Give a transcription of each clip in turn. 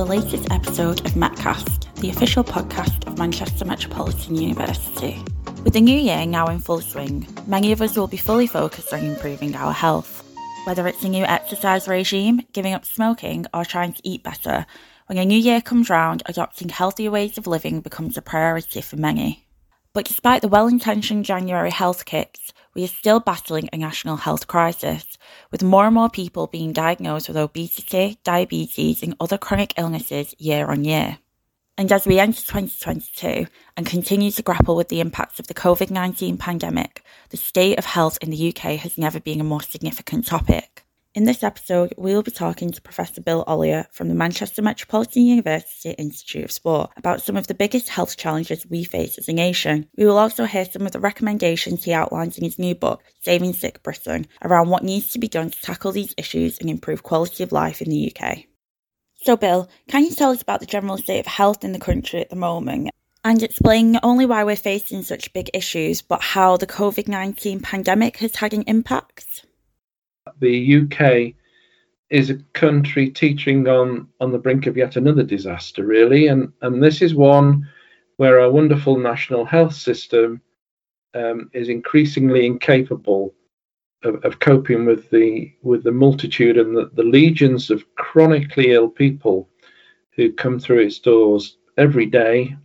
the latest episode of Metcast, the official podcast of Manchester Metropolitan University. With the new year now in full swing, many of us will be fully focused on improving our health. Whether it's a new exercise regime, giving up smoking, or trying to eat better, when a new year comes round, adopting healthier ways of living becomes a priority for many. But despite the well intentioned January health kicks, we are still battling a national health crisis, with more and more people being diagnosed with obesity, diabetes, and other chronic illnesses year on year. And as we enter 2022 and continue to grapple with the impacts of the COVID 19 pandemic, the state of health in the UK has never been a more significant topic. In this episode, we will be talking to Professor Bill Ollier from the Manchester Metropolitan University Institute of Sport about some of the biggest health challenges we face as a nation. We will also hear some of the recommendations he outlines in his new book, Saving Sick Britain, around what needs to be done to tackle these issues and improve quality of life in the UK. So, Bill, can you tell us about the general state of health in the country at the moment and explain not only why we're facing such big issues, but how the COVID 19 pandemic has had an impact? The UK is a country teetering on on the brink of yet another disaster, really, and and this is one where our wonderful national health system um, is increasingly incapable of, of, coping with the with the multitude and the, the legions of chronically ill people who come through its doors every day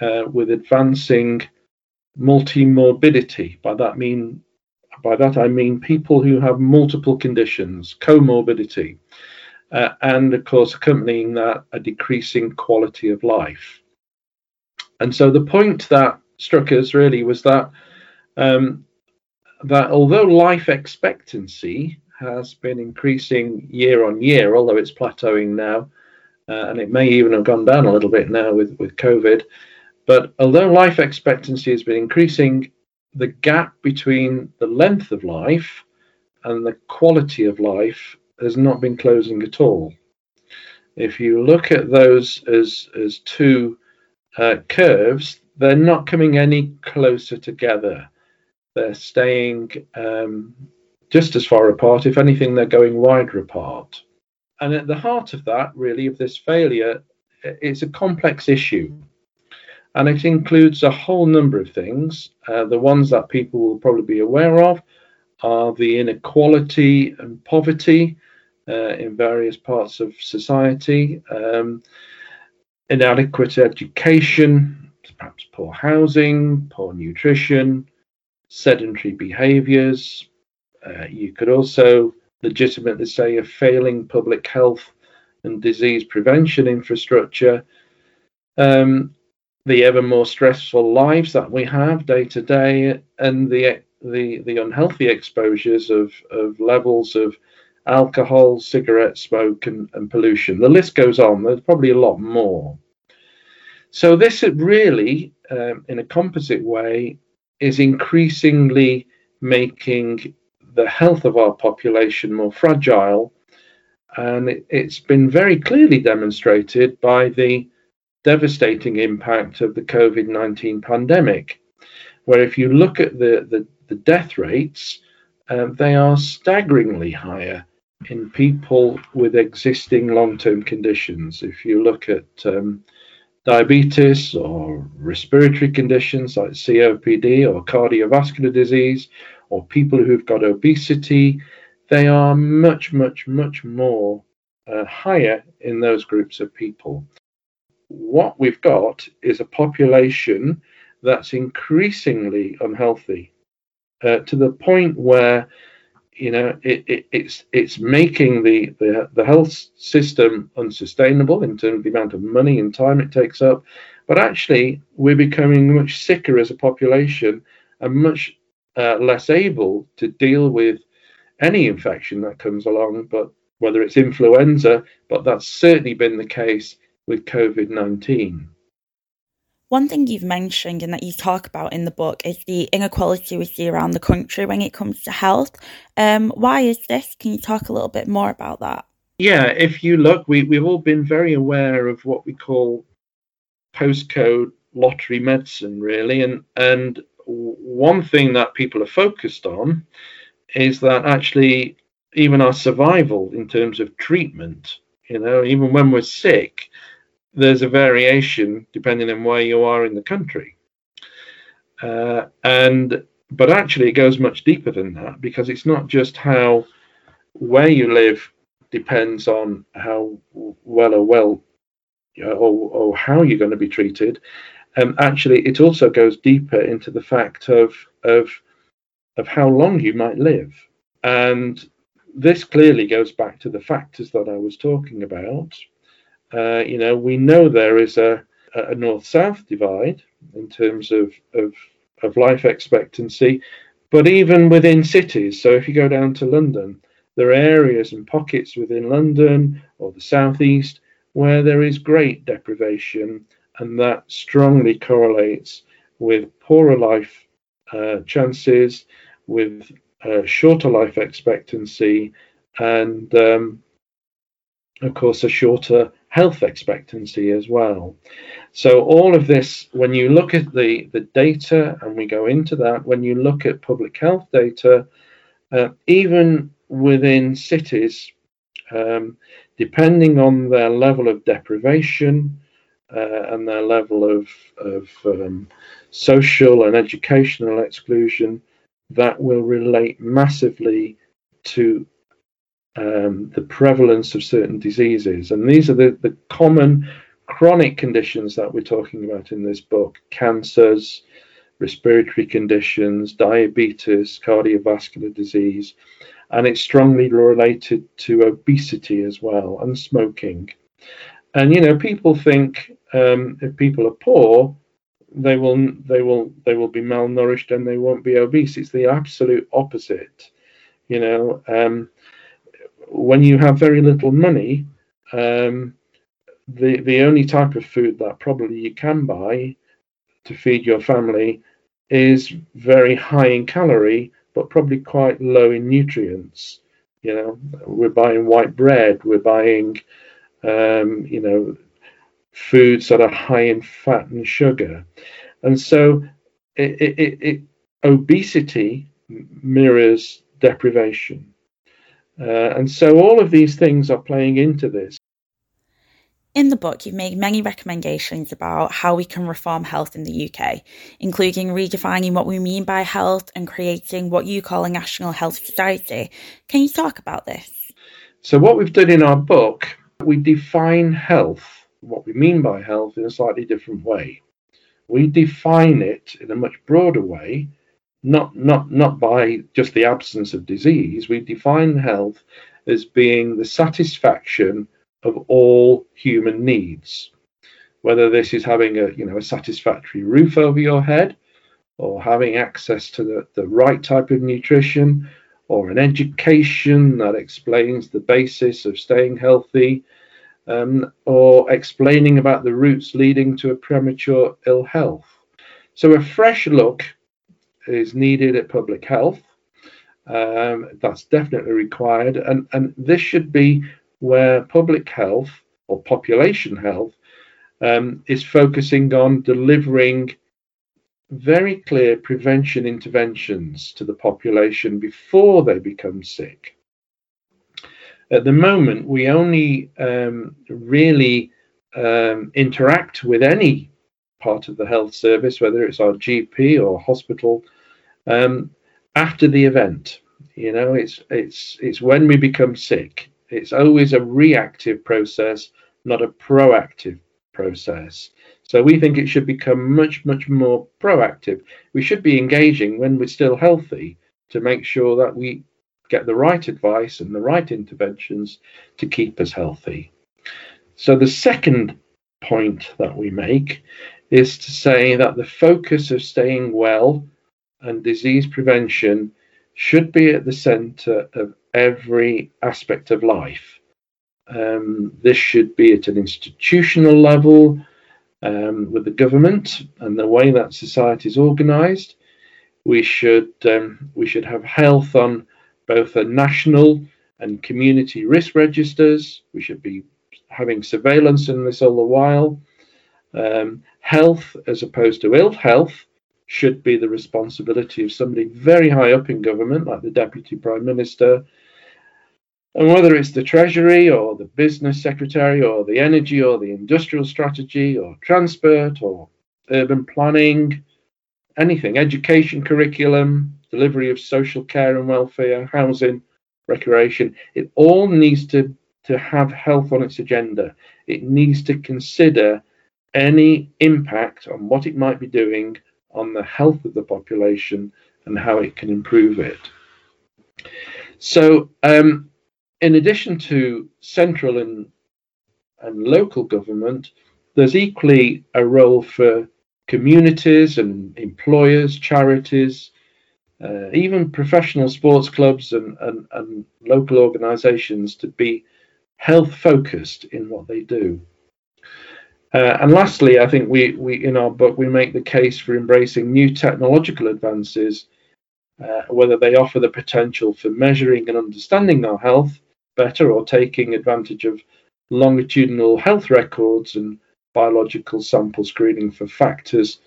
uh, with advancing multi-morbidity. By that mean by that I mean people who have multiple conditions, comorbidity, uh, and of course, accompanying that, a decreasing quality of life. And so the point that struck us really was that um, that although life expectancy has been increasing year on year, although it's plateauing now, uh, and it may even have gone down a little bit now with, with COVID, but although life expectancy has been increasing, the gap between the length of life and the quality of life has not been closing at all. If you look at those as, as two uh, curves, they're not coming any closer together. They're staying um, just as far apart. If anything, they're going wider apart. And at the heart of that, really, of this failure, it's a complex issue and it includes a whole number of things. Uh, the ones that people will probably be aware of are the inequality and poverty uh, in various parts of society, um, inadequate education, perhaps poor housing, poor nutrition, sedentary behaviors. Uh, you could also legitimately say a failing public health and disease prevention infrastructure. Um, the ever more stressful lives that we have day to day and the the the unhealthy exposures of of levels of alcohol, cigarette smoke, and, and pollution. The list goes on. There's probably a lot more. So this really, um, in a composite way, is increasingly making the health of our population more fragile, and it, it's been very clearly demonstrated by the devastating impact of the COVID 19 pandemic, where if you look at the, the, the death rates, uh, they are staggeringly higher in people with existing long term conditions. If you look at um, diabetes or respiratory conditions like COPD or cardiovascular disease, or people who've got obesity, they are much, much, much more uh, higher in those groups of people what we've got is a population that's increasingly unhealthy uh, to the point where you know it, it, it's it's making the, the the health system unsustainable in terms of the amount of money and time it takes up. But actually we're becoming much sicker as a population and much uh, less able to deal with any infection that comes along but whether it's influenza but that's certainly been the case with COVID 19. One thing you've mentioned and that you talk about in the book is the inequality we see around the country when it comes to health. Um, why is this? Can you talk a little bit more about that? Yeah, if you look, we, we've all been very aware of what we call postcode lottery medicine, really. And, and one thing that people are focused on is that actually even our survival in terms of treatment You know, even when we're sick, there's a variation depending on where you are in the country. Uh, and but actually, it goes much deeper than that because it's not just how where you live depends on how well or well or, or how you're going to be treated. Um, actually, it also goes deeper into the fact of of of how long you might live, and this clearly goes back to the factors that I was talking about. Uh, you know, we know there is a, a north-south divide in terms of, of of life expectancy, but even within cities. So if you go down to London, there are areas and pockets within London or the southeast where there is great deprivation, and that strongly correlates with poorer life uh, chances, with uh, shorter life expectancy, and um, of course, a shorter health expectancy as well. So, all of this, when you look at the, the data, and we go into that, when you look at public health data, uh, even within cities, um, depending on their level of deprivation uh, and their level of, of um, social and educational exclusion, that will relate massively to um, the prevalence of certain diseases. And these are the, the common chronic conditions that we're talking about in this book cancers, respiratory conditions, diabetes, cardiovascular disease, and it's strongly related to obesity as well and smoking. And you know, people think um, if people are poor, they will they will they will be malnourished and they won't be obese. It's the absolute opposite. You know, um, when you have very little money, um, the the only type of food that probably you can buy to feed your family is very high in calorie, but probably quite low in nutrients. You know, we're buying white bread, we're buying, um, you know, foods that are high in fat and sugar, and so it, it, it, obesity mirrors deprivation. Uh, and so all of these things are playing into this. In the book, you've made many recommendations about how we can reform health in the UK, including redefining what we mean by health and creating what you call a national health society. Can you talk about this? So, what we've done in our book, we define health, what we mean by health, in a slightly different way. We define it in a much broader way not not not by just the absence of disease. We define health as being the satisfaction of all human needs, whether this is having a you know a satisfactory roof over your head, or having access to the, the right type of nutrition, or an education that explains the basis of staying healthy, um, or explaining about the routes leading to a premature ill health. So a fresh look is needed at public health. Um, that's definitely required, and and this should be where public health or population health um, is focusing on delivering very clear prevention interventions to the population before they become sick. At the moment, we only um, really um, interact with any part of the health service, whether it's our GP or hospital um, after the event. You know, it's it's it's when we become sick. It's always a reactive process, not a proactive process. So we think it should become much much more proactive. We should be engaging when we're still healthy to make sure that we get the right advice and the right interventions to keep us healthy. So the second point that we make is to say that the focus of staying well and disease prevention should be at the center of every aspect of life. Um, this should be at an institutional level um, with the government and the way that society is organized. We should um, we should have health on both a national and community risk registers. We should be having surveillance in this all the while. Um, health as opposed to ill health should be the responsibility of somebody very high up in government, like the Deputy Prime Minister. And whether it's the Treasury or the Business Secretary or the Energy or the Industrial Strategy or Transport or Urban Planning, anything, education curriculum, delivery of social care and welfare, housing, recreation, it all needs to, to have health on its agenda. It needs to consider any impact on what it might be doing on the health of the population and how it can improve it. So, um, in addition to central and, and local government, there's equally a role for communities and employers, charities, uh, even professional sports clubs and, and, and local organizations to be health focused in what they do. Uh, and lastly, I think we, we in our book we make the case for embracing new technological advances, uh, whether they offer the potential for measuring and understanding our health better or taking advantage of longitudinal health records and biological sample screening for factors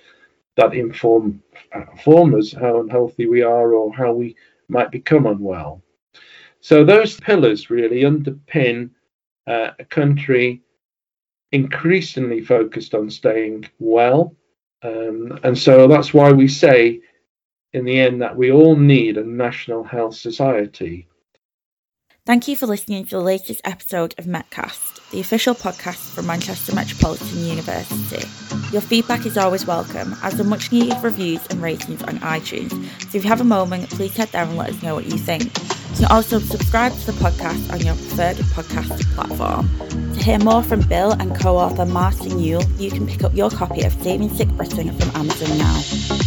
that inform, inform us how unhealthy we are or how we might become unwell. So those pillars really underpin uh, a country increasingly focused on staying well. Um, and so that's why we say in the end that we all need a national health society Thank you for listening to the latest episode of Metcast, the official podcast from Manchester Metropolitan University. Your feedback is always welcome, as the much needed reviews and ratings on iTunes. So if you have a moment, please head there and let us know what you think. You can also subscribe to the podcast on your preferred podcast platform. To hear more from Bill and co author Martin Yuille, you can pick up your copy of Saving Sick Britain from Amazon now.